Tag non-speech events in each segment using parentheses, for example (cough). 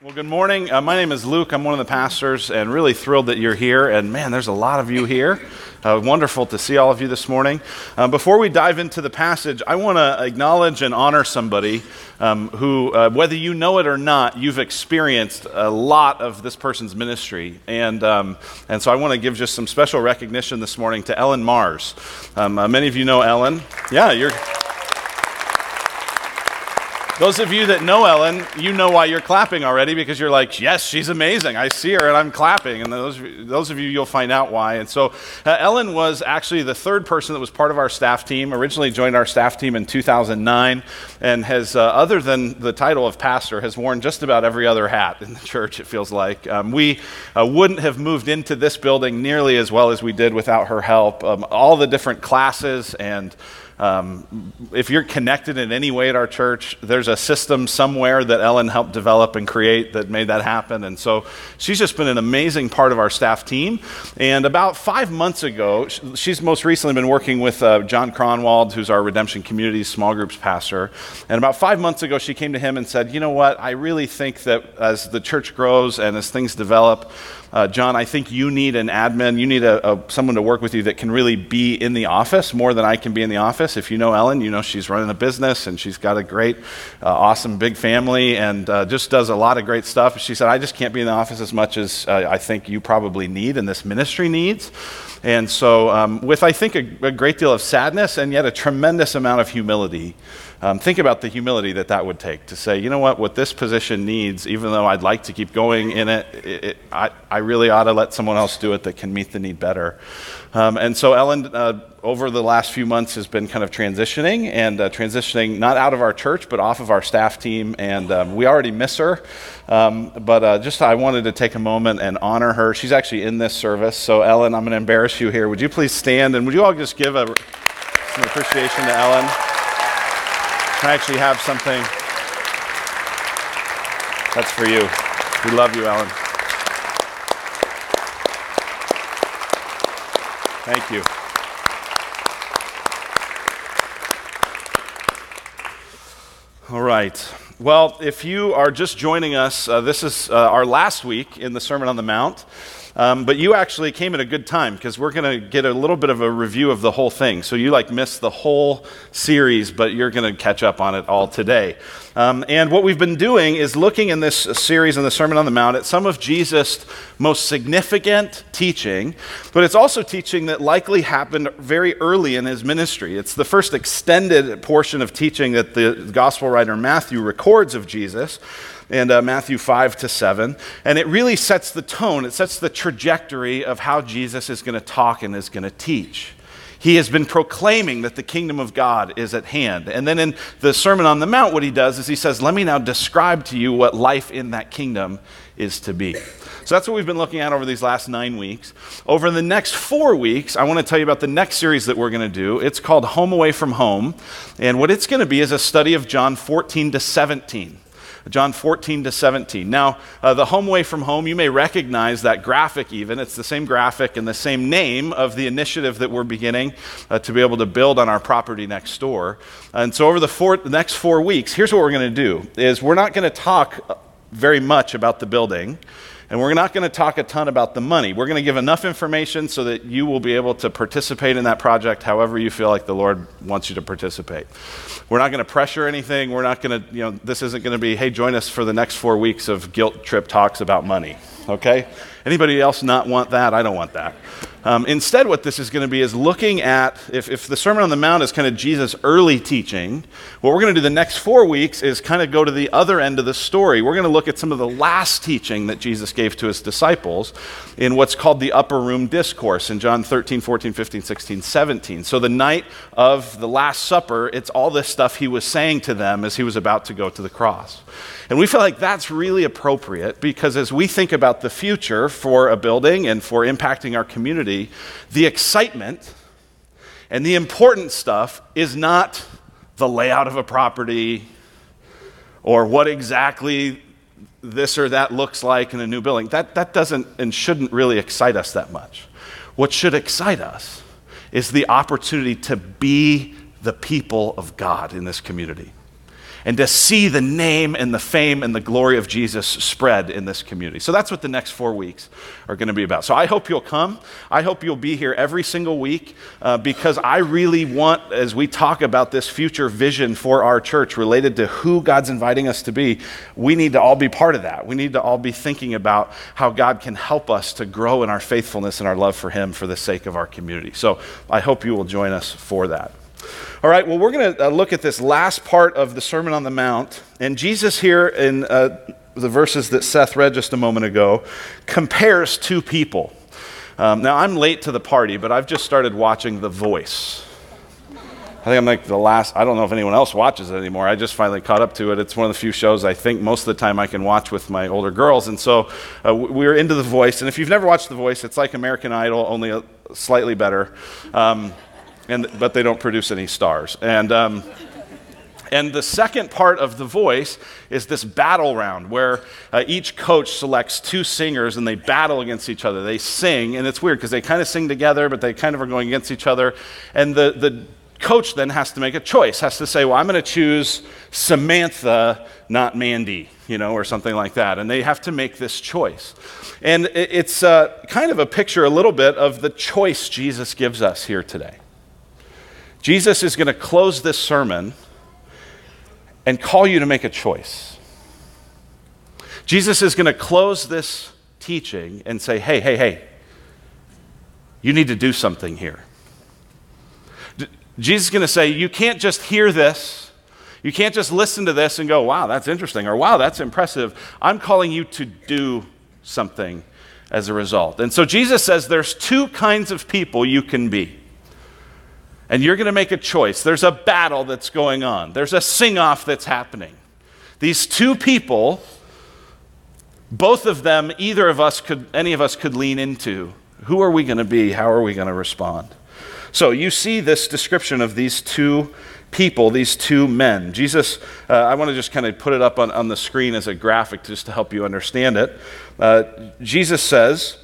Well, good morning. Uh, my name is Luke. I'm one of the pastors and really thrilled that you're here. And man, there's a lot of you here. Uh, wonderful to see all of you this morning. Uh, before we dive into the passage, I want to acknowledge and honor somebody um, who, uh, whether you know it or not, you've experienced a lot of this person's ministry. And, um, and so I want to give just some special recognition this morning to Ellen Mars. Um, uh, many of you know Ellen. Yeah, you're. Those of you that know Ellen, you know why you're clapping already because you're like, yes, she's amazing. I see her and I'm clapping. And those, those of you, you'll find out why. And so uh, Ellen was actually the third person that was part of our staff team, originally joined our staff team in 2009, and has, uh, other than the title of pastor, has worn just about every other hat in the church, it feels like. Um, we uh, wouldn't have moved into this building nearly as well as we did without her help. Um, all the different classes and um, if you're connected in any way at our church, there's a system somewhere that Ellen helped develop and create that made that happen. And so she's just been an amazing part of our staff team. And about five months ago, she's most recently been working with uh, John Cronwald, who's our Redemption Community small groups pastor. And about five months ago, she came to him and said, You know what? I really think that as the church grows and as things develop, uh, John, I think you need an admin. You need a, a, someone to work with you that can really be in the office more than I can be in the office. If you know Ellen, you know she's running a business and she's got a great, uh, awesome big family and uh, just does a lot of great stuff. She said, I just can't be in the office as much as uh, I think you probably need and this ministry needs. And so, um, with I think a, a great deal of sadness and yet a tremendous amount of humility. Um, think about the humility that that would take to say, you know what, what this position needs, even though I'd like to keep going in it, it, it I, I really ought to let someone else do it that can meet the need better. Um, and so Ellen, uh, over the last few months, has been kind of transitioning and uh, transitioning not out of our church, but off of our staff team. And um, we already miss her. Um, but uh, just I wanted to take a moment and honor her. She's actually in this service. So, Ellen, I'm going to embarrass you here. Would you please stand and would you all just give a, some appreciation to Ellen? I actually have something? That's for you. We love you, Ellen. Thank you. All right. Well, if you are just joining us, uh, this is uh, our last week in the Sermon on the Mount. Um, but you actually came at a good time because we're going to get a little bit of a review of the whole thing. So you like missed the whole series, but you're going to catch up on it all today. Um, and what we've been doing is looking in this series in the Sermon on the Mount at some of Jesus' most significant teaching, but it's also teaching that likely happened very early in his ministry. It's the first extended portion of teaching that the gospel writer Matthew records of Jesus and uh, Matthew 5 to 7. And it really sets the tone, it sets the trajectory of how Jesus is going to talk and is going to teach. He has been proclaiming that the kingdom of God is at hand. And then in the Sermon on the Mount, what he does is he says, Let me now describe to you what life in that kingdom is to be. So that's what we've been looking at over these last nine weeks. Over the next four weeks, I want to tell you about the next series that we're going to do. It's called Home Away from Home. And what it's going to be is a study of John 14 to 17. John 14 to 17. Now, uh, the home away from home, you may recognize that graphic even. It's the same graphic and the same name of the initiative that we're beginning uh, to be able to build on our property next door. And so over the, four, the next four weeks, here's what we're going to do is we're not going to talk very much about the building. And we're not going to talk a ton about the money. We're going to give enough information so that you will be able to participate in that project however you feel like the Lord wants you to participate. We're not going to pressure anything. We're not going to, you know, this isn't going to be, hey, join us for the next four weeks of guilt trip talks about money. Okay? Anybody else not want that? I don't want that. Um, instead, what this is going to be is looking at, if, if the Sermon on the Mount is kind of Jesus' early teaching, what we're going to do the next four weeks is kind of go to the other end of the story. We're going to look at some of the last teaching that Jesus gave to his disciples in what's called the upper room discourse in John 13, 14, 15, 16, 17. So the night of the Last Supper, it's all this stuff he was saying to them as he was about to go to the cross. And we feel like that's really appropriate because as we think about the future for a building and for impacting our community, the excitement and the important stuff is not the layout of a property or what exactly this or that looks like in a new building. That, that doesn't and shouldn't really excite us that much. What should excite us is the opportunity to be the people of God in this community. And to see the name and the fame and the glory of Jesus spread in this community. So that's what the next four weeks are going to be about. So I hope you'll come. I hope you'll be here every single week uh, because I really want, as we talk about this future vision for our church related to who God's inviting us to be, we need to all be part of that. We need to all be thinking about how God can help us to grow in our faithfulness and our love for Him for the sake of our community. So I hope you will join us for that. All right, well, we're going to uh, look at this last part of the Sermon on the Mount. And Jesus, here in uh, the verses that Seth read just a moment ago, compares two people. Um, now, I'm late to the party, but I've just started watching The Voice. I think I'm like the last, I don't know if anyone else watches it anymore. I just finally caught up to it. It's one of the few shows I think most of the time I can watch with my older girls. And so uh, we are into The Voice. And if you've never watched The Voice, it's like American Idol, only a, slightly better. Um, and, but they don't produce any stars. And, um, and the second part of the voice is this battle round where uh, each coach selects two singers and they battle against each other. They sing, and it's weird because they kind of sing together, but they kind of are going against each other. And the, the coach then has to make a choice, has to say, well, I'm going to choose Samantha, not Mandy, you know, or something like that. And they have to make this choice. And it's uh, kind of a picture, a little bit, of the choice Jesus gives us here today. Jesus is going to close this sermon and call you to make a choice. Jesus is going to close this teaching and say, hey, hey, hey, you need to do something here. D- Jesus is going to say, you can't just hear this. You can't just listen to this and go, wow, that's interesting, or wow, that's impressive. I'm calling you to do something as a result. And so Jesus says there's two kinds of people you can be and you're going to make a choice. There's a battle that's going on, there's a sing off that's happening. These two people, both of them, either of us could, any of us could lean into. Who are we going to be? How are we going to respond? So you see this description of these two people, these two men. Jesus, uh, I want to just kind of put it up on, on the screen as a graphic just to help you understand it. Uh, Jesus says,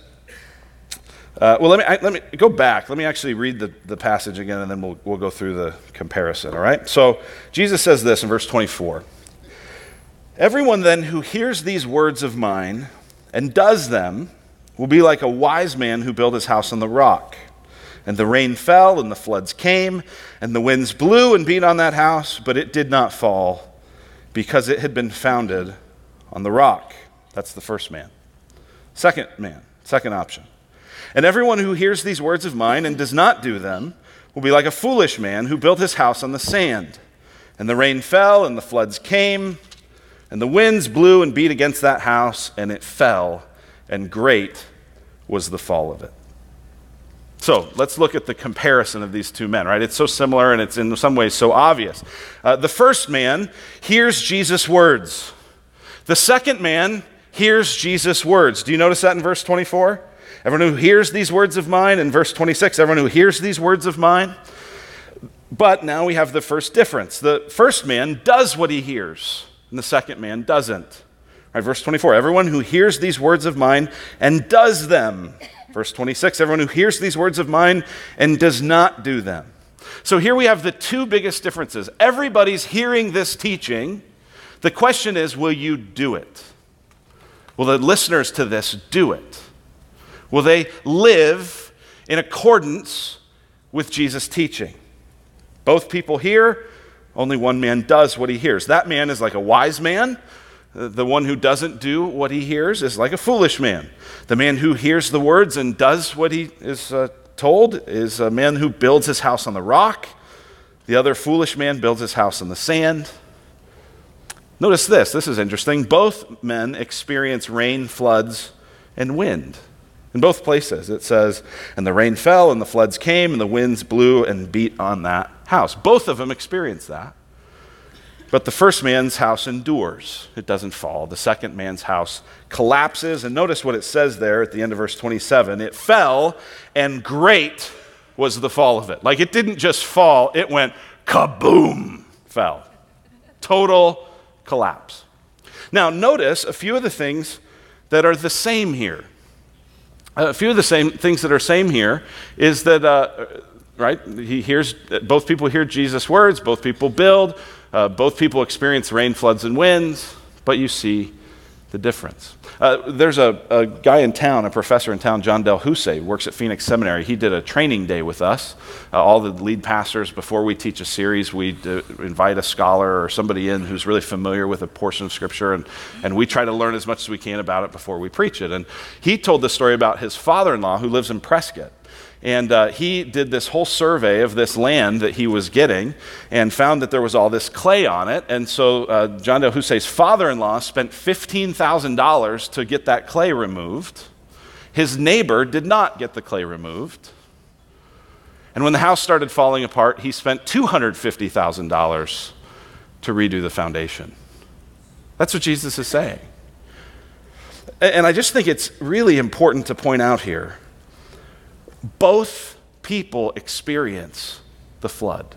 uh, well, let me, I, let me go back. Let me actually read the, the passage again, and then we'll, we'll go through the comparison, all right? So, Jesus says this in verse 24 Everyone then who hears these words of mine and does them will be like a wise man who built his house on the rock. And the rain fell, and the floods came, and the winds blew and beat on that house, but it did not fall because it had been founded on the rock. That's the first man. Second man, second option. And everyone who hears these words of mine and does not do them will be like a foolish man who built his house on the sand. And the rain fell, and the floods came, and the winds blew and beat against that house, and it fell, and great was the fall of it. So let's look at the comparison of these two men, right? It's so similar and it's in some ways so obvious. Uh, the first man hears Jesus' words, the second man hears Jesus' words. Do you notice that in verse 24? Everyone who hears these words of mine, in verse 26, everyone who hears these words of mine. But now we have the first difference. The first man does what he hears, and the second man doesn't. Right, verse 24, everyone who hears these words of mine and does them. Verse 26, everyone who hears these words of mine and does not do them. So here we have the two biggest differences. Everybody's hearing this teaching. The question is, will you do it? Will the listeners to this do it? Will they live in accordance with Jesus' teaching? Both people hear, only one man does what he hears. That man is like a wise man. The one who doesn't do what he hears is like a foolish man. The man who hears the words and does what he is uh, told is a man who builds his house on the rock. The other foolish man builds his house on the sand. Notice this this is interesting. Both men experience rain, floods, and wind. In both places, it says, And the rain fell, and the floods came, and the winds blew and beat on that house. Both of them experience that. But the first man's house endures, it doesn't fall. The second man's house collapses. And notice what it says there at the end of verse 27 it fell, and great was the fall of it. Like it didn't just fall, it went kaboom, fell. Total collapse. Now, notice a few of the things that are the same here. A few of the same things that are same here is that, uh, right, he hears, both people hear Jesus' words, both people build, Uh, both people experience rain, floods, and winds, but you see the difference. Uh, there's a, a, guy in town, a professor in town, John DelHousaye, works at Phoenix Seminary. He did a training day with us. Uh, all the lead pastors, before we teach a series, we uh, invite a scholar or somebody in who's really familiar with a portion of Scripture, and, and we try to learn as much as we can about it before we preach it. And he told the story about his father in law who lives in Prescott. And uh, he did this whole survey of this land that he was getting and found that there was all this clay on it. And so uh, John DelHousaye's father in law spent $15,000 to get that clay removed. His neighbor did not get the clay removed. And when the house started falling apart, he spent $250,000 to redo the foundation. That's what Jesus is saying. And I just think it's really important to point out here both people experience the flood.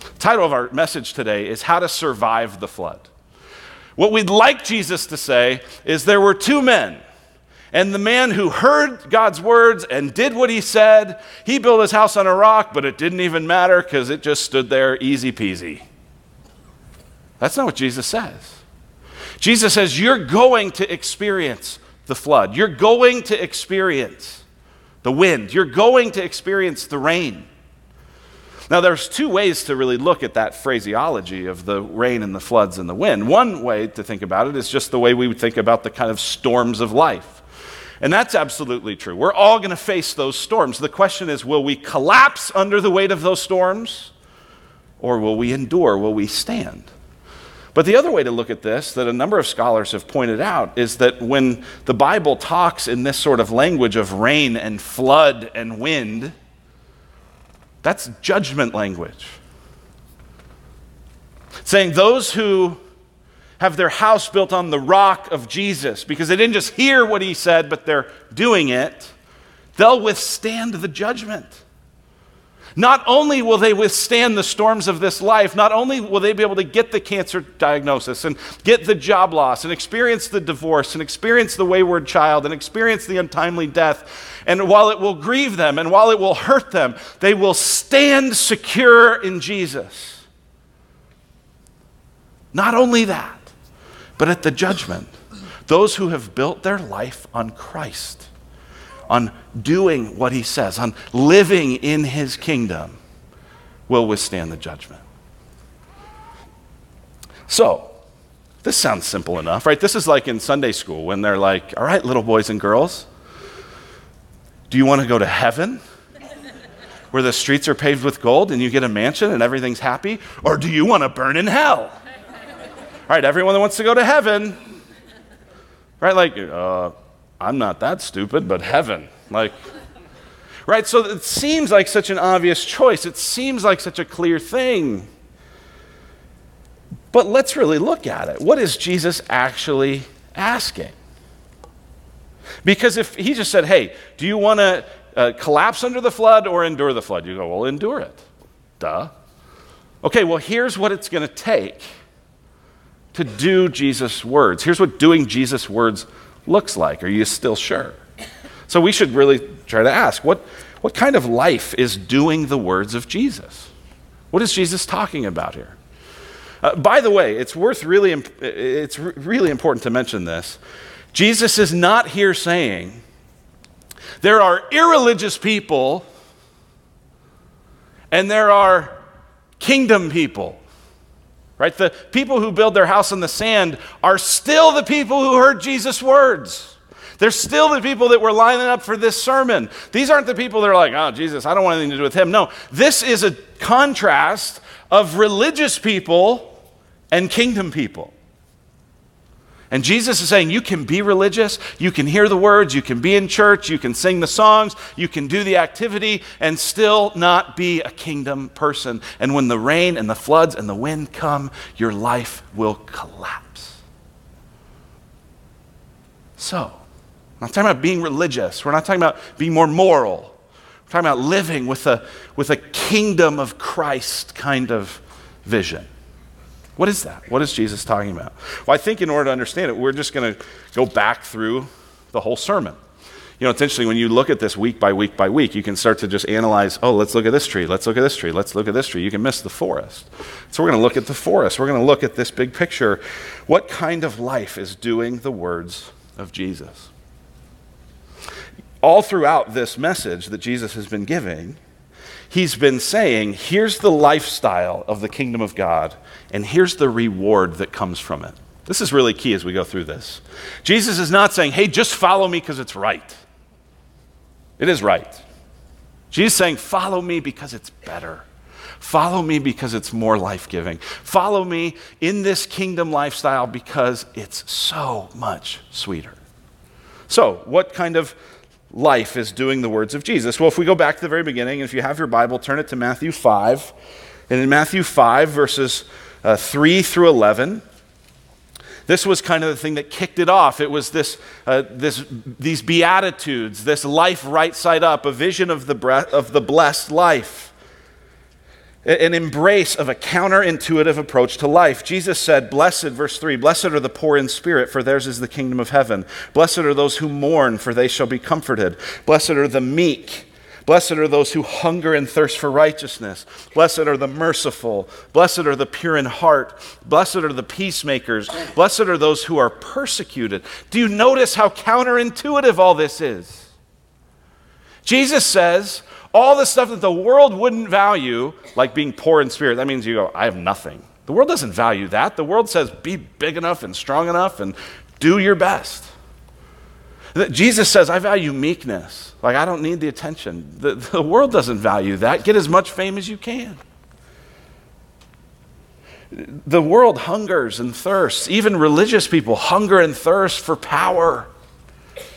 The title of our message today is How to Survive the Flood. What we'd like Jesus to say is there were two men, and the man who heard God's words and did what he said, he built his house on a rock, but it didn't even matter because it just stood there easy peasy. That's not what Jesus says. Jesus says, You're going to experience the flood. You're going to experience the wind. You're going to experience the rain. Now, there's two ways to really look at that phraseology of the rain and the floods and the wind. One way to think about it is just the way we would think about the kind of storms of life. And that's absolutely true. We're all going to face those storms. The question is will we collapse under the weight of those storms or will we endure? Will we stand? But the other way to look at this, that a number of scholars have pointed out, is that when the Bible talks in this sort of language of rain and flood and wind, that's judgment language. Saying those who have their house built on the rock of Jesus, because they didn't just hear what he said, but they're doing it, they'll withstand the judgment. Not only will they withstand the storms of this life, not only will they be able to get the cancer diagnosis and get the job loss and experience the divorce and experience the wayward child and experience the untimely death, and while it will grieve them and while it will hurt them, they will stand secure in Jesus. Not only that, but at the judgment, those who have built their life on Christ on doing what he says, on living in his kingdom, will withstand the judgment. So, this sounds simple enough, right? This is like in Sunday school when they're like, all right, little boys and girls, do you want to go to heaven? Where the streets are paved with gold and you get a mansion and everything's happy? Or do you want to burn in hell? All right, everyone that wants to go to heaven, right? Like, uh, I'm not that stupid, but heaven. Like, right? So it seems like such an obvious choice. It seems like such a clear thing. But let's really look at it. What is Jesus actually asking? Because if he just said, hey, do you want to uh, collapse under the flood or endure the flood? You go, well, endure it. Duh. Okay, well, here's what it's going to take to do Jesus' words. Here's what doing Jesus' words looks like. Are you still sure? So we should really try to ask what, what kind of life is doing the words of Jesus? What is Jesus talking about here? Uh, by the way, it's worth really, it's really important to mention this. Jesus is not here saying there are irreligious people and there are kingdom people right? The people who build their house on the sand are still the people who heard Jesus' words. They're still the people that were lining up for this sermon. These aren't the people that are like, oh, Jesus, I don't want anything to do with him. No, this is a contrast of religious people and kingdom people. And Jesus is saying, you can be religious, you can hear the words, you can be in church, you can sing the songs, you can do the activity, and still not be a kingdom person. And when the rain and the floods and the wind come, your life will collapse. So, we're not talking about being religious, we're not talking about being more moral. We're talking about living with a, with a kingdom of Christ kind of vision. What is that? What is Jesus talking about? Well, I think in order to understand it, we're just going to go back through the whole sermon. You know, it's interesting when you look at this week by week by week, you can start to just analyze, oh, let's look at this tree, let's look at this tree, let's look at this tree. You can miss the forest. So we're going to look at the forest. We're going to look at this big picture. What kind of life is doing the words of Jesus? All throughout this message that Jesus has been giving, he's been saying, here's the lifestyle of the kingdom of God, and here's the reward that comes from it. This is really key as we go through this. Jesus is not saying, hey, just follow me because it's right. It is right. Jesus saying, Follow me because it's better. Follow me because it's more life giving. Follow me in this kingdom lifestyle because it's so much sweeter. So, what kind of life is doing the words of Jesus? Well, if we go back to the very beginning, if you have your Bible, turn it to Matthew 5. And in Matthew 5, verses uh, 3 through 11, this was kind of the thing that kicked it off. It was this, uh, this, these beatitudes, this life right side up, a vision of the, bre- of the blessed life, an embrace of a counterintuitive approach to life. Jesus said, Blessed, verse 3, blessed are the poor in spirit, for theirs is the kingdom of heaven. Blessed are those who mourn, for they shall be comforted. Blessed are the meek Blessed are those who hunger and thirst for righteousness. Blessed are the merciful. Blessed are the pure in heart. Blessed are the peacemakers. Blessed are those who are persecuted. Do you notice how counterintuitive all this is? Jesus says, all the stuff that the world wouldn't value, like being poor in spirit, that means you go, I have nothing. The world doesn't value that. The world says, be big enough and strong enough and do your best. Jesus says, I value meekness. Like, I don't need the attention. The, the world doesn't value that. Get as much fame as you can. The world hungers and thirsts. Even religious people hunger and thirst for power,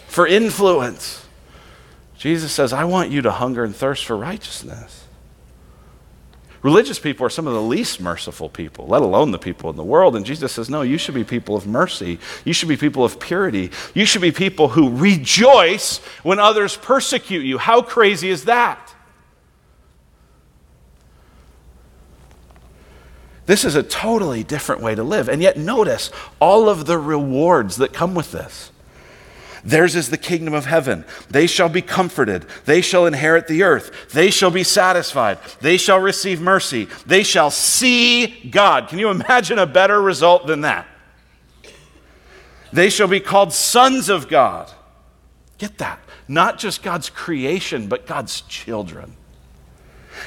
for influence. Jesus says, I want you to hunger and thirst for righteousness. Religious people are some of the least merciful people, let alone the people in the world. And Jesus says, No, you should be people of mercy. You should be people of purity. You should be people who rejoice when others persecute you. How crazy is that? This is a totally different way to live. And yet, notice all of the rewards that come with this. Theirs is the kingdom of heaven. They shall be comforted. They shall inherit the earth. They shall be satisfied. They shall receive mercy. They shall see God. Can you imagine a better result than that? They shall be called sons of God. Get that. Not just God's creation, but God's children.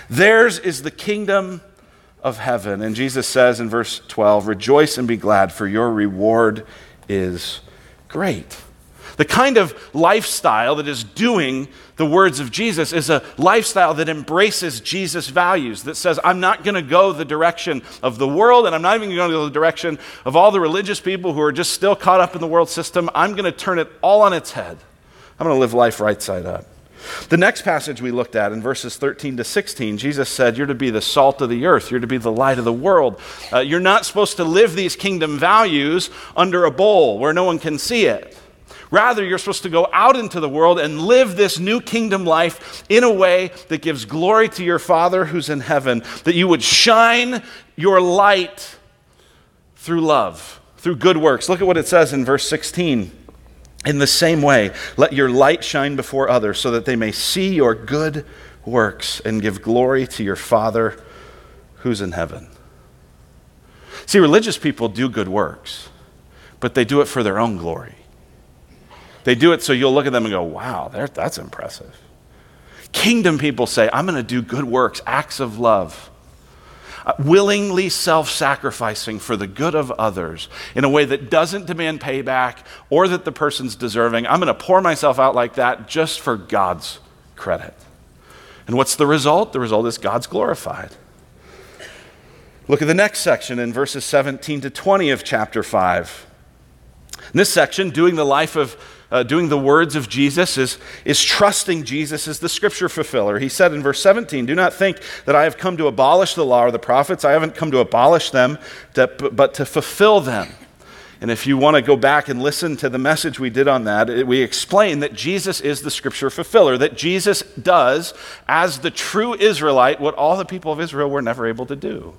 Theirs is the kingdom of heaven. And Jesus says in verse 12, Rejoice and be glad, for your reward is great. The kind of lifestyle that is doing the words of Jesus is a lifestyle that embraces Jesus' values, that says, I'm not going to go the direction of the world, and I'm not even going to go the direction of all the religious people who are just still caught up in the world system. I'm going to turn it all on its head. I'm going to live life right side up. The next passage we looked at in verses 13 to 16, Jesus said, You're to be the salt of the earth. You're to be the light of the world. Uh, you're not supposed to live these kingdom values under a bowl where no one can see it. Rather, you're supposed to go out into the world and live this new kingdom life in a way that gives glory to your Father who's in heaven, that you would shine your light through love, through good works. Look at what it says in verse 16. In the same way, let your light shine before others so that they may see your good works and give glory to your Father who's in heaven. See, religious people do good works, but they do it for their own glory. They do it so you'll look at them and go, wow, that's impressive. Kingdom people say, I'm going to do good works, acts of love, uh, willingly self sacrificing for the good of others in a way that doesn't demand payback or that the person's deserving. I'm going to pour myself out like that just for God's credit. And what's the result? The result is God's glorified. Look at the next section in verses 17 to 20 of chapter 5. In this section, doing the life of uh, doing the words of Jesus is, is trusting Jesus as the scripture fulfiller. He said in verse 17, Do not think that I have come to abolish the law or the prophets. I haven't come to abolish them, to, but to fulfill them. And if you want to go back and listen to the message we did on that, it, we explain that Jesus is the scripture fulfiller, that Jesus does, as the true Israelite, what all the people of Israel were never able to do.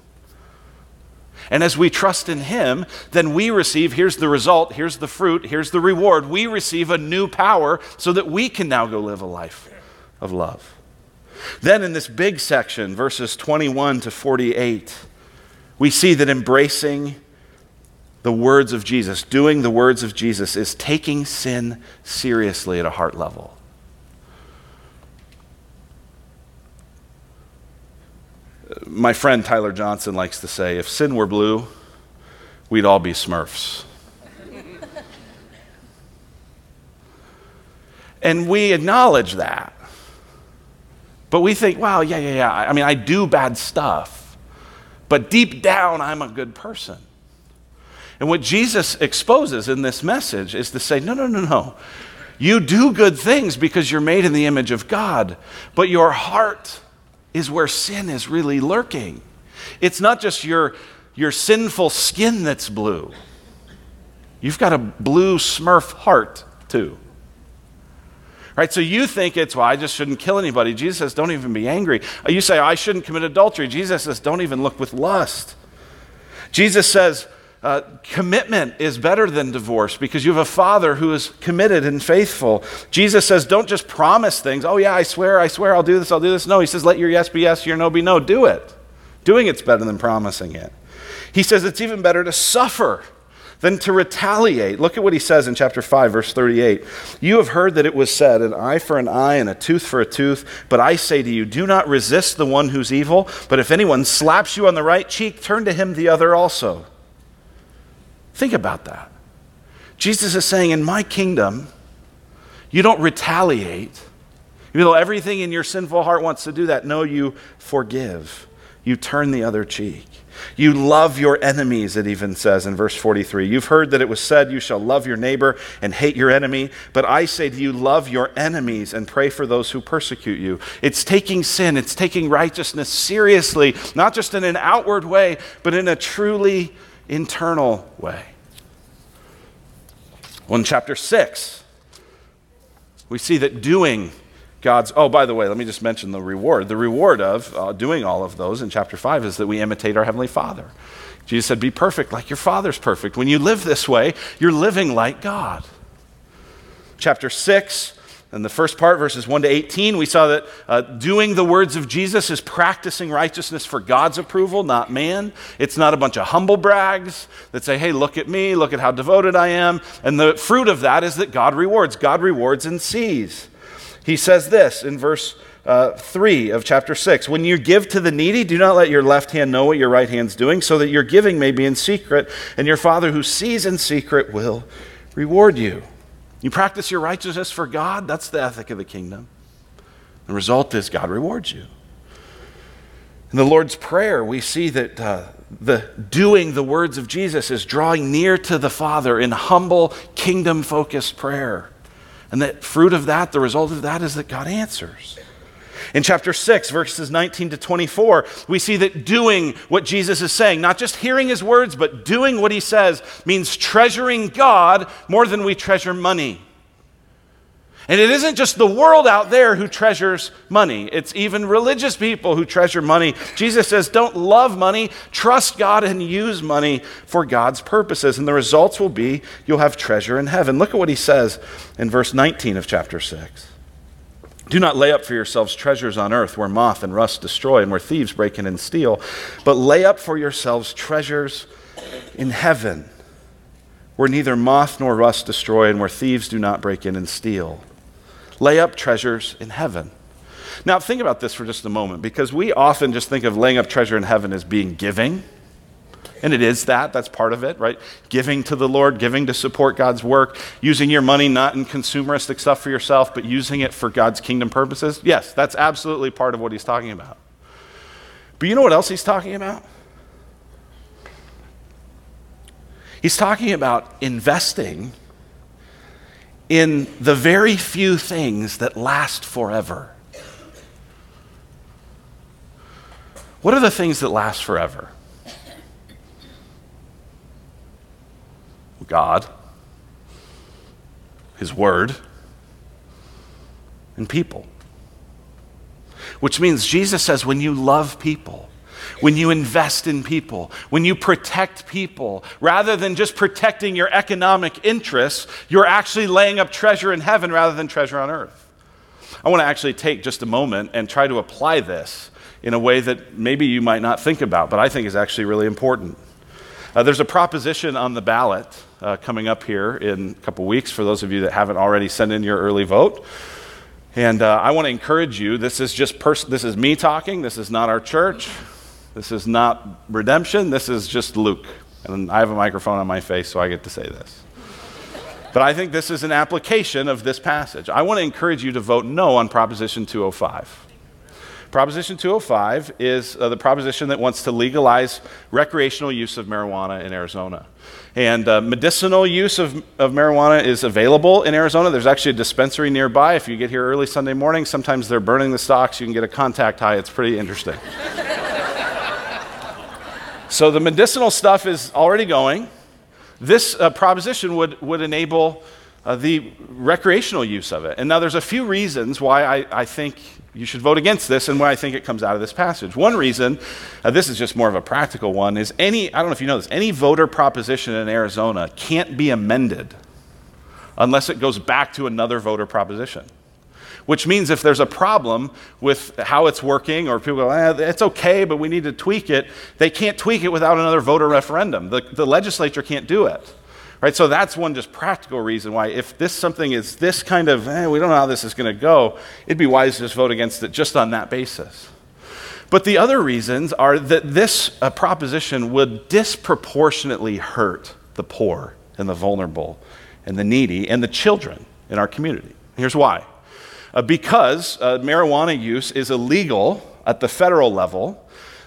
And as we trust in Him, then we receive here's the result, here's the fruit, here's the reward. We receive a new power so that we can now go live a life of love. Then in this big section, verses 21 to 48, we see that embracing the words of Jesus, doing the words of Jesus, is taking sin seriously at a heart level. My friend Tyler Johnson likes to say if sin were blue, we'd all be smurfs. and we acknowledge that. But we think, wow, yeah, yeah, yeah. I mean, I do bad stuff, but deep down, I'm a good person. And what Jesus exposes in this message is to say, no, no, no, no. You do good things because you're made in the image of God, but your heart is where sin is really lurking. It's not just your, your sinful skin that's blue, you've got a blue smurf heart too. Right? So you think it's, well, I just shouldn't kill anybody. Jesus says, don't even be angry. Uh, you say, I shouldn't commit adultery. Jesus says, don't even look with lust. Jesus says, uh, commitment is better than divorce because you have a father who is committed and faithful. Jesus says, don't just promise things. Oh, yeah, I swear, I swear, I'll do this, I'll do this. No, he says, let your yes be yes, your no be no. Do it. Doing it's better than promising it. He says it's even better to suffer than to retaliate. Look at what he says in chapter 5, verse 38. You have heard that it was said, an eye for an eye and a tooth for a tooth. But I say to you, do not resist the one who's evil. But if anyone slaps you on the right cheek, turn to him the other also. Think about that. Jesus is saying, in my kingdom, you don't retaliate. Even though everything in your sinful heart wants to do that, no, you forgive. You turn the other cheek. You love your enemies, it even says in verse 43. You've heard that it was said, You shall love your neighbor and hate your enemy. But I say to you, love your enemies and pray for those who persecute you. It's taking sin, it's taking righteousness seriously, not just in an outward way, but in a truly internal way. Well, in chapter 6, we see that doing God's, oh, by the way, let me just mention the reward. The reward of uh, doing all of those in chapter 5 is that we imitate our Heavenly Father. Jesus said, Be perfect like your Father's perfect. When you live this way, you're living like God. Chapter 6, in the first part, verses 1 to 18, we saw that uh, doing the words of Jesus is practicing righteousness for God's approval, not man. It's not a bunch of humble brags that say, hey, look at me, look at how devoted I am. And the fruit of that is that God rewards. God rewards and sees. He says this in verse uh, 3 of chapter 6 When you give to the needy, do not let your left hand know what your right hand's doing, so that your giving may be in secret, and your Father who sees in secret will reward you. You practice your righteousness for God, that's the ethic of the kingdom. The result is God rewards you. In the Lord's Prayer, we see that uh, the doing the words of Jesus is drawing near to the Father in humble, kingdom focused prayer. And that fruit of that, the result of that, is that God answers. In chapter 6, verses 19 to 24, we see that doing what Jesus is saying, not just hearing his words, but doing what he says, means treasuring God more than we treasure money. And it isn't just the world out there who treasures money, it's even religious people who treasure money. Jesus says, don't love money, trust God and use money for God's purposes. And the results will be you'll have treasure in heaven. Look at what he says in verse 19 of chapter 6. Do not lay up for yourselves treasures on earth where moth and rust destroy and where thieves break in and steal, but lay up for yourselves treasures in heaven where neither moth nor rust destroy and where thieves do not break in and steal. Lay up treasures in heaven. Now, think about this for just a moment because we often just think of laying up treasure in heaven as being giving. And it is that, that's part of it, right? Giving to the Lord, giving to support God's work, using your money not in consumeristic stuff for yourself, but using it for God's kingdom purposes. Yes, that's absolutely part of what he's talking about. But you know what else he's talking about? He's talking about investing in the very few things that last forever. What are the things that last forever? God, His Word, and people. Which means Jesus says when you love people, when you invest in people, when you protect people, rather than just protecting your economic interests, you're actually laying up treasure in heaven rather than treasure on earth. I want to actually take just a moment and try to apply this in a way that maybe you might not think about, but I think is actually really important. Uh, there's a proposition on the ballot uh, coming up here in a couple weeks for those of you that haven't already sent in your early vote. And uh, I want to encourage you. This is just pers- this is me talking. This is not our church. This is not redemption. This is just Luke. And I have a microphone on my face, so I get to say this. But I think this is an application of this passage. I want to encourage you to vote no on Proposition 205. Proposition 205 is uh, the proposition that wants to legalize recreational use of marijuana in Arizona. And uh, medicinal use of, of marijuana is available in Arizona. There's actually a dispensary nearby. If you get here early Sunday morning, sometimes they're burning the stocks. You can get a contact high. It's pretty interesting. (laughs) so the medicinal stuff is already going. This uh, proposition would, would enable uh, the recreational use of it. And now there's a few reasons why I, I think you should vote against this and why I think it comes out of this passage. One reason, uh, this is just more of a practical one, is any, I don't know if you know this, any voter proposition in Arizona can't be amended unless it goes back to another voter proposition. Which means if there's a problem with how it's working, or people go, eh, it's okay, but we need to tweak it, they can't tweak it without another voter referendum. The, the legislature can't do it. Right, so that's one just practical reason why, if this something is this kind of, eh, we don't know how this is going to go, it'd be wise to just vote against it just on that basis. But the other reasons are that this uh, proposition would disproportionately hurt the poor and the vulnerable and the needy and the children in our community. Here's why uh, because uh, marijuana use is illegal at the federal level,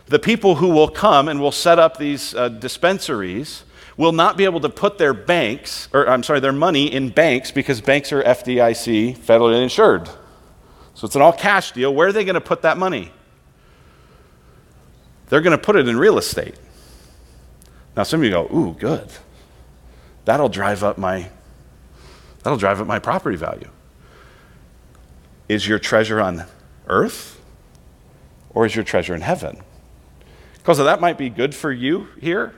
the people who will come and will set up these uh, dispensaries will not be able to put their banks, or I'm sorry, their money in banks because banks are FDIC, federally insured. So it's an all cash deal. Where are they going to put that money? They're going to put it in real estate. Now some of you go, "Ooh, good. That'll drive up my that'll drive up my property value." Is your treasure on earth or is your treasure in heaven? Because that might be good for you here,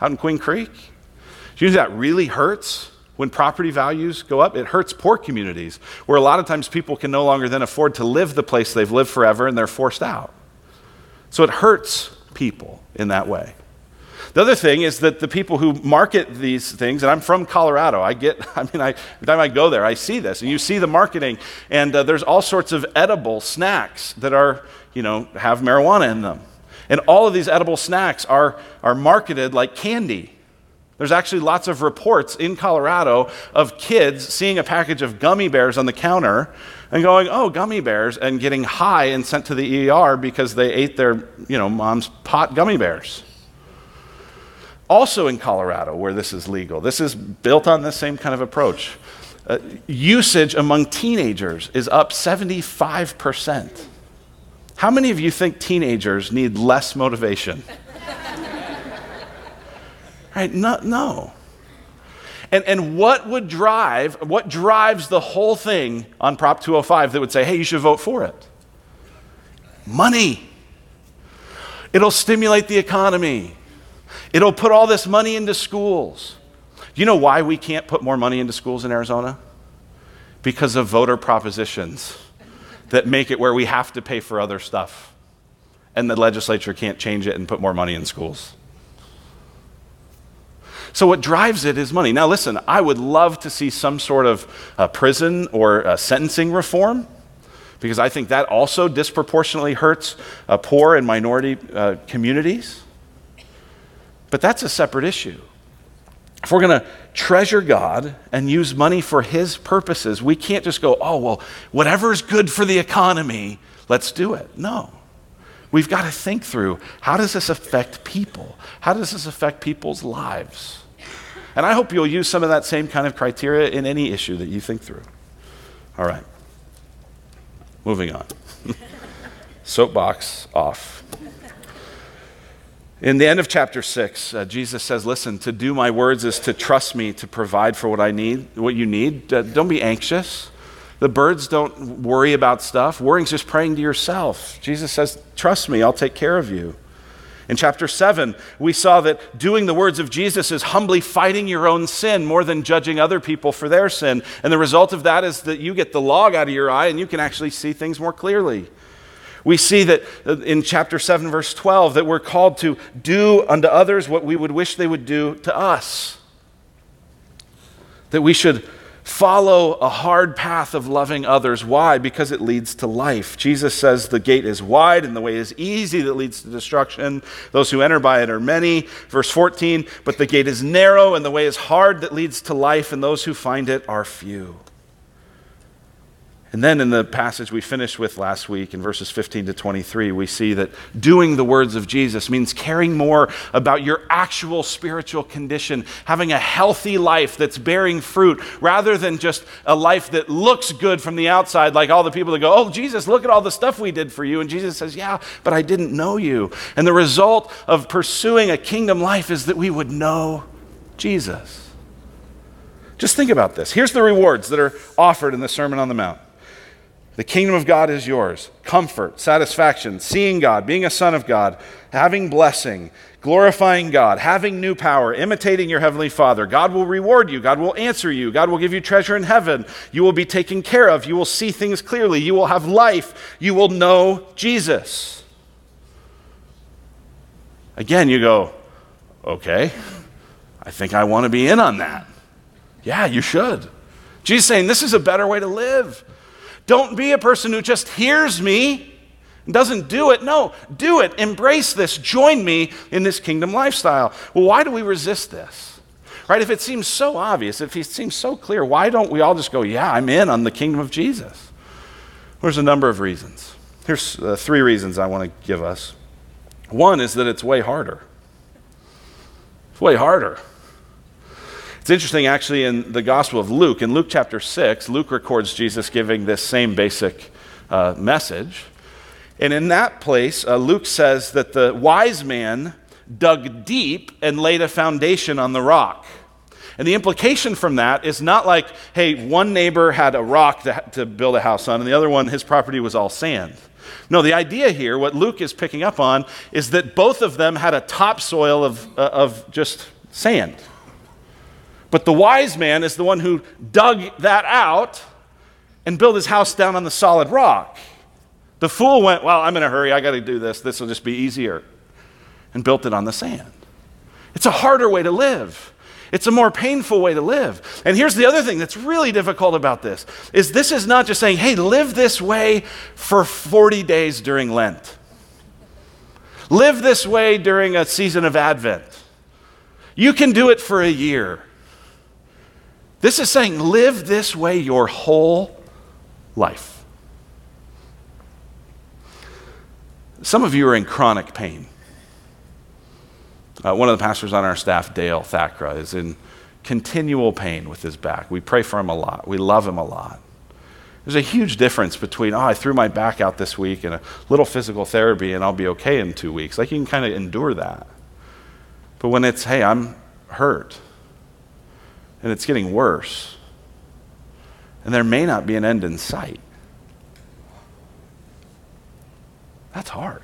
out in Queen Creek. Do you know that really hurts when property values go up? It hurts poor communities where a lot of times people can no longer then afford to live the place they've lived forever and they're forced out. So it hurts people in that way. The other thing is that the people who market these things, and I'm from Colorado, I get, (laughs) I mean, I, every time I go there, I see this, and you see the marketing, and uh, there's all sorts of edible snacks that are, you know, have marijuana in them. And all of these edible snacks are, are marketed like candy. There's actually lots of reports in Colorado of kids seeing a package of gummy bears on the counter and going, oh, gummy bears, and getting high and sent to the ER because they ate their, you know, mom's pot gummy bears. Also in Colorado, where this is legal, this is built on the same kind of approach. Uh, usage among teenagers is up 75%. How many of you think teenagers need less motivation? (laughs) right? No. no. And, and what would drive, what drives the whole thing on Prop 205 that would say, hey, you should vote for it? Money. It'll stimulate the economy. It'll put all this money into schools. You know why we can't put more money into schools in Arizona? Because of voter propositions that make it where we have to pay for other stuff. And the legislature can't change it and put more money in schools. So, what drives it is money. Now, listen, I would love to see some sort of uh, prison or uh, sentencing reform because I think that also disproportionately hurts uh, poor and minority uh, communities. But that's a separate issue. If we're going to treasure God and use money for His purposes, we can't just go, oh, well, whatever's good for the economy, let's do it. No. We've got to think through how does this affect people? How does this affect people's lives? And I hope you'll use some of that same kind of criteria in any issue that you think through. All right. Moving on. (laughs) Soapbox off. In the end of chapter 6, uh, Jesus says, Listen, to do my words is to trust me to provide for what I need, what you need. Don't be anxious. The birds don't worry about stuff. Worrying's just praying to yourself. Jesus says, Trust me, I'll take care of you. In chapter 7, we saw that doing the words of Jesus is humbly fighting your own sin more than judging other people for their sin. And the result of that is that you get the log out of your eye and you can actually see things more clearly. We see that uh, in chapter 7, verse 12, that we're called to do unto others what we would wish they would do to us. That we should follow a hard path of loving others. Why? Because it leads to life. Jesus says the gate is wide and the way is easy that leads to destruction. Those who enter by it are many. Verse 14, but the gate is narrow and the way is hard that leads to life, and those who find it are few. And then in the passage we finished with last week, in verses 15 to 23, we see that doing the words of Jesus means caring more about your actual spiritual condition, having a healthy life that's bearing fruit, rather than just a life that looks good from the outside, like all the people that go, Oh, Jesus, look at all the stuff we did for you. And Jesus says, Yeah, but I didn't know you. And the result of pursuing a kingdom life is that we would know Jesus. Just think about this. Here's the rewards that are offered in the Sermon on the Mount. The kingdom of God is yours. Comfort, satisfaction, seeing God, being a son of God, having blessing, glorifying God, having new power, imitating your heavenly Father. God will reward you. God will answer you. God will give you treasure in heaven. You will be taken care of. You will see things clearly. You will have life. You will know Jesus. Again, you go, okay, I think I want to be in on that. Yeah, you should. Jesus saying this is a better way to live. Don't be a person who just hears me and doesn't do it. No, do it. Embrace this. Join me in this kingdom lifestyle. Well, why do we resist this? Right? If it seems so obvious, if it seems so clear, why don't we all just go, yeah, I'm in on the kingdom of Jesus? There's a number of reasons. Here's uh, three reasons I want to give us. One is that it's way harder. It's way harder. It's interesting, actually, in the Gospel of Luke, in Luke chapter 6, Luke records Jesus giving this same basic uh, message. And in that place, uh, Luke says that the wise man dug deep and laid a foundation on the rock. And the implication from that is not like, hey, one neighbor had a rock to, to build a house on, and the other one, his property was all sand. No, the idea here, what Luke is picking up on, is that both of them had a topsoil of, uh, of just sand. But the wise man is the one who dug that out and built his house down on the solid rock. The fool went, Well, I'm in a hurry. I got to do this. This will just be easier. And built it on the sand. It's a harder way to live. It's a more painful way to live. And here's the other thing that's really difficult about this is this is not just saying, "Hey, live this way for 40 days during Lent." Live this way during a season of Advent. You can do it for a year. This is saying live this way your whole life. Some of you are in chronic pain. Uh, one of the pastors on our staff, Dale Thakra, is in continual pain with his back. We pray for him a lot, we love him a lot. There's a huge difference between, oh, I threw my back out this week and a little physical therapy and I'll be okay in two weeks. Like you can kind of endure that. But when it's, hey, I'm hurt, and it's getting worse. And there may not be an end in sight. That's hard.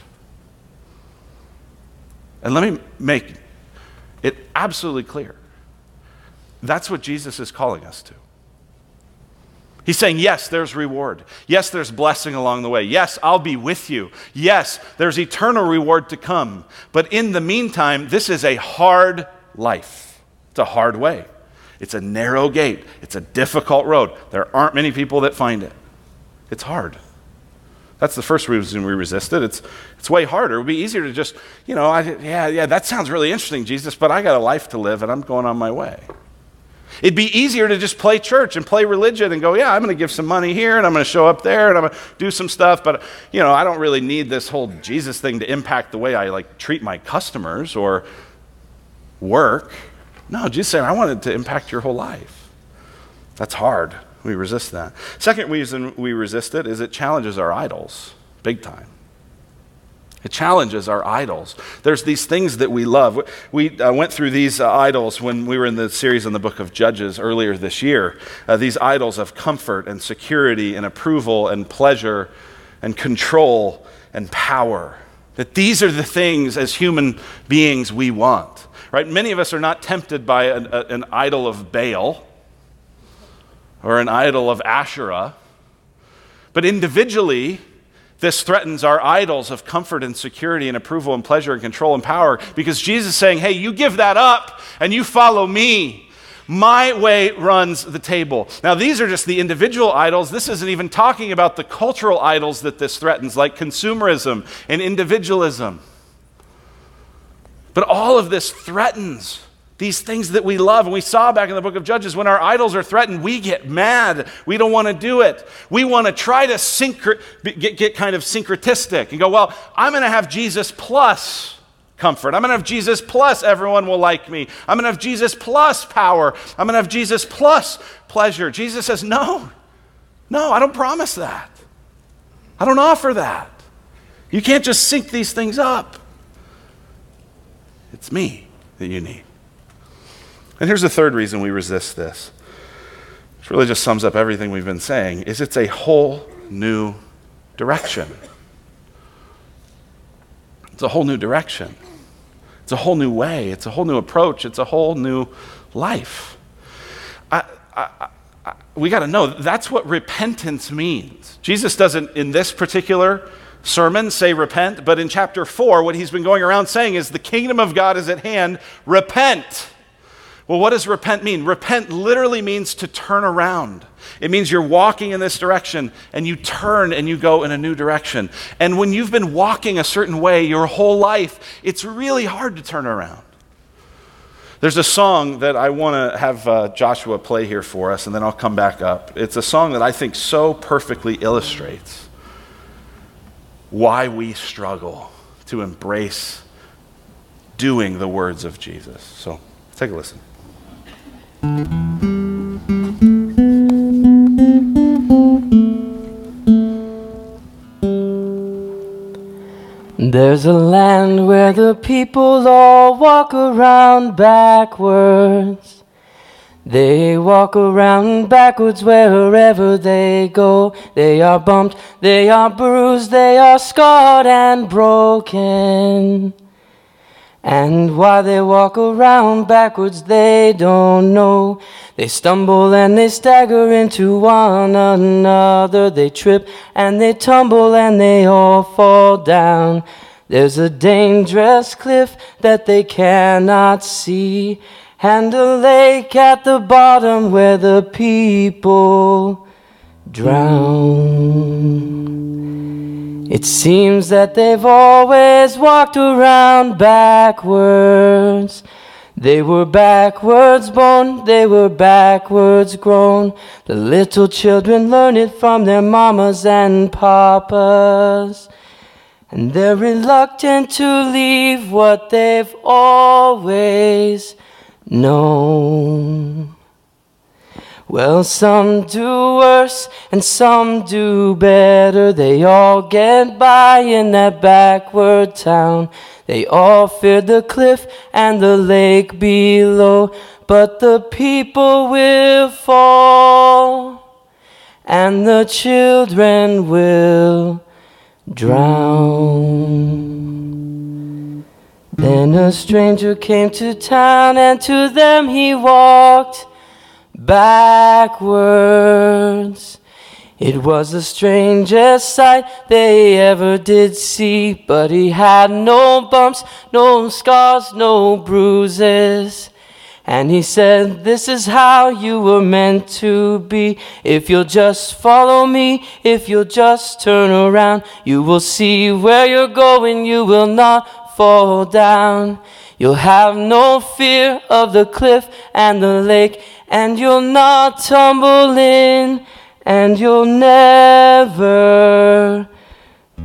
And let me make it absolutely clear that's what Jesus is calling us to. He's saying, Yes, there's reward. Yes, there's blessing along the way. Yes, I'll be with you. Yes, there's eternal reward to come. But in the meantime, this is a hard life. It's a hard way. It's a narrow gate, it's a difficult road. There aren't many people that find it. It's hard. That's the first reason we resist it. It's, it's way harder. It would be easier to just, you know, I, yeah, yeah, that sounds really interesting, Jesus, but I got a life to live and I'm going on my way. It'd be easier to just play church and play religion and go, yeah, I'm going to give some money here and I'm going to show up there and I'm going to do some stuff, but you know, I don't really need this whole Jesus thing to impact the way I like treat my customers or work. No, Jesus said, I wanted to impact your whole life. That's hard. We resist that. Second reason we resist it is it challenges our idols big time. It challenges our idols. There's these things that we love. We uh, went through these uh, idols when we were in the series on the book of Judges earlier this year. Uh, these idols of comfort and security and approval and pleasure and control and power. That these are the things as human beings we want. Right? Many of us are not tempted by an, a, an idol of Baal or an idol of Asherah, but individually, this threatens our idols of comfort and security and approval and pleasure and control and power because Jesus is saying, hey, you give that up and you follow me. My way runs the table. Now, these are just the individual idols. This isn't even talking about the cultural idols that this threatens, like consumerism and individualism. But all of this threatens these things that we love. And we saw back in the book of Judges when our idols are threatened, we get mad. We don't want to do it. We want to try to syncre- get, get kind of syncretistic and go, well, I'm going to have Jesus plus comfort. I'm going to have Jesus plus everyone will like me. I'm going to have Jesus plus power. I'm going to have Jesus plus pleasure. Jesus says, no, no, I don't promise that. I don't offer that. You can't just sync these things up. It's me that you need. And here's the third reason we resist this. Which really just sums up everything we've been saying is it's a whole new direction. It's a whole new direction. It's a whole new way. It's a whole new approach. It's a whole new life. I, I, I, we got to know that's what repentance means. Jesus doesn't, in this particular sermon, say repent, but in chapter 4, what he's been going around saying is the kingdom of God is at hand. Repent. Well, what does repent mean? Repent literally means to turn around. It means you're walking in this direction and you turn and you go in a new direction. And when you've been walking a certain way your whole life, it's really hard to turn around. There's a song that I want to have uh, Joshua play here for us, and then I'll come back up. It's a song that I think so perfectly illustrates why we struggle to embrace doing the words of Jesus. So take a listen. There's a land where the people all walk around backwards. They walk around backwards wherever they go. They are bumped, they are bruised, they are scarred and broken. And while they walk around backwards, they don't know. They stumble and they stagger into one another. They trip and they tumble and they all fall down. There's a dangerous cliff that they cannot see, and a lake at the bottom where the people drown. It seems that they've always walked around backwards. They were backwards born, they were backwards grown. The little children learn it from their mamas and papas. And they're reluctant to leave what they've always known. Well, some do worse and some do better. They all get by in that backward town. They all fear the cliff and the lake below. But the people will fall and the children will drown. Then a stranger came to town and to them he walked backwards. It was the strangest sight they ever did see, but he had no bumps, no scars, no bruises. And he said, This is how you were meant to be. If you'll just follow me, if you'll just turn around, you will see where you're going, you will not fall down. You'll have no fear of the cliff and the lake and you'll not tumble in, and you'll never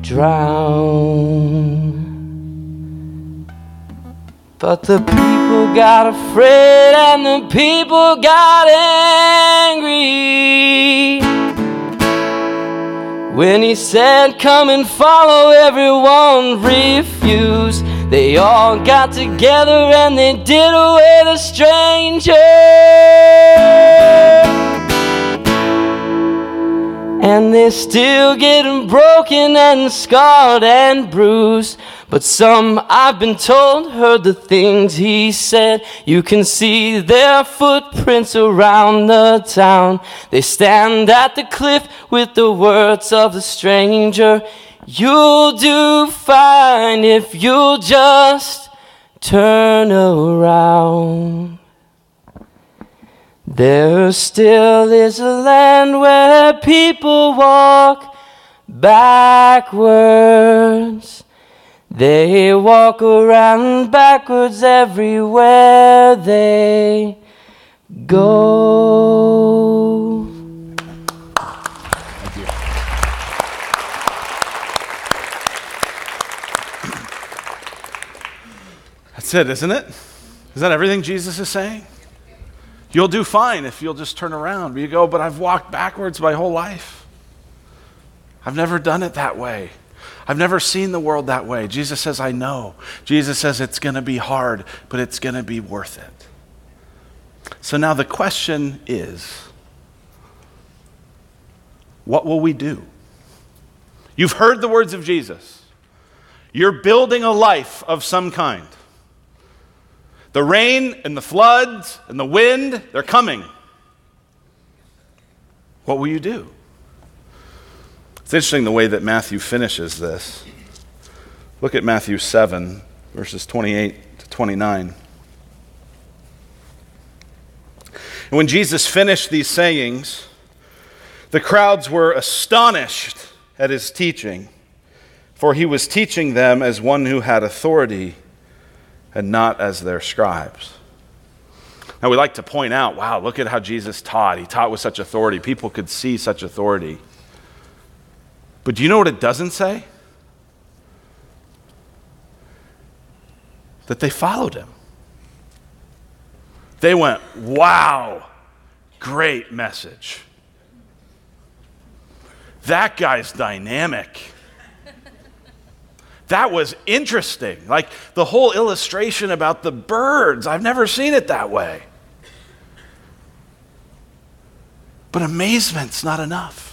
drown. But the people got afraid and the people got angry. When he said, Come and follow, everyone refused. They all got together and they did away the stranger. And they're still getting broken and scarred and bruised. But some, I've been told, heard the things he said. You can see their footprints around the town. They stand at the cliff with the words of the stranger. You'll do fine if you'll just turn around. There still is a land where people walk backwards. They walk around backwards everywhere they go. That's it, isn't it? Is that everything Jesus is saying? You'll do fine if you'll just turn around. You go, but I've walked backwards my whole life. I've never done it that way. I've never seen the world that way. Jesus says, I know. Jesus says it's going to be hard, but it's going to be worth it. So now the question is what will we do? You've heard the words of Jesus. You're building a life of some kind. The rain and the floods and the wind, they're coming. What will you do? It's interesting the way that Matthew finishes this. Look at Matthew 7, verses 28 to 29. And when Jesus finished these sayings, the crowds were astonished at his teaching, for he was teaching them as one who had authority and not as their scribes. Now, we like to point out wow, look at how Jesus taught. He taught with such authority. People could see such authority. But do you know what it doesn't say? That they followed him. They went, wow, great message. That guy's dynamic. That was interesting. Like the whole illustration about the birds, I've never seen it that way. But amazement's not enough.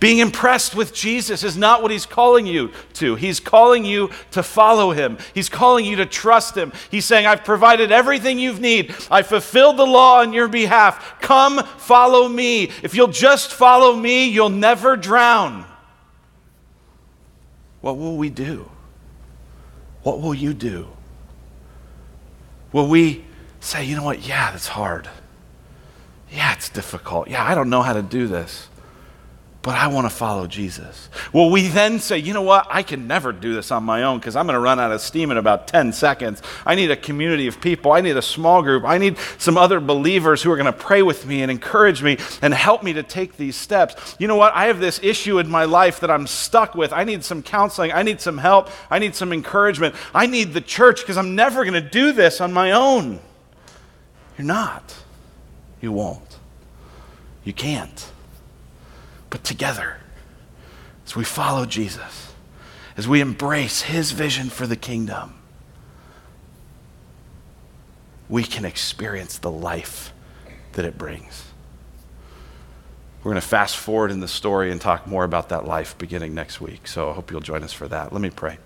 Being impressed with Jesus is not what he's calling you to. He's calling you to follow him. He's calling you to trust him. He's saying, I've provided everything you need. I fulfilled the law on your behalf. Come follow me. If you'll just follow me, you'll never drown. What will we do? What will you do? Will we say, you know what? Yeah, that's hard. Yeah, it's difficult. Yeah, I don't know how to do this but I want to follow Jesus. Well, we then say, you know what? I can never do this on my own because I'm going to run out of steam in about 10 seconds. I need a community of people. I need a small group. I need some other believers who are going to pray with me and encourage me and help me to take these steps. You know what? I have this issue in my life that I'm stuck with. I need some counseling. I need some help. I need some encouragement. I need the church because I'm never going to do this on my own. You're not. You won't. You can't. But together, as we follow Jesus, as we embrace his vision for the kingdom, we can experience the life that it brings. We're going to fast forward in the story and talk more about that life beginning next week. So I hope you'll join us for that. Let me pray.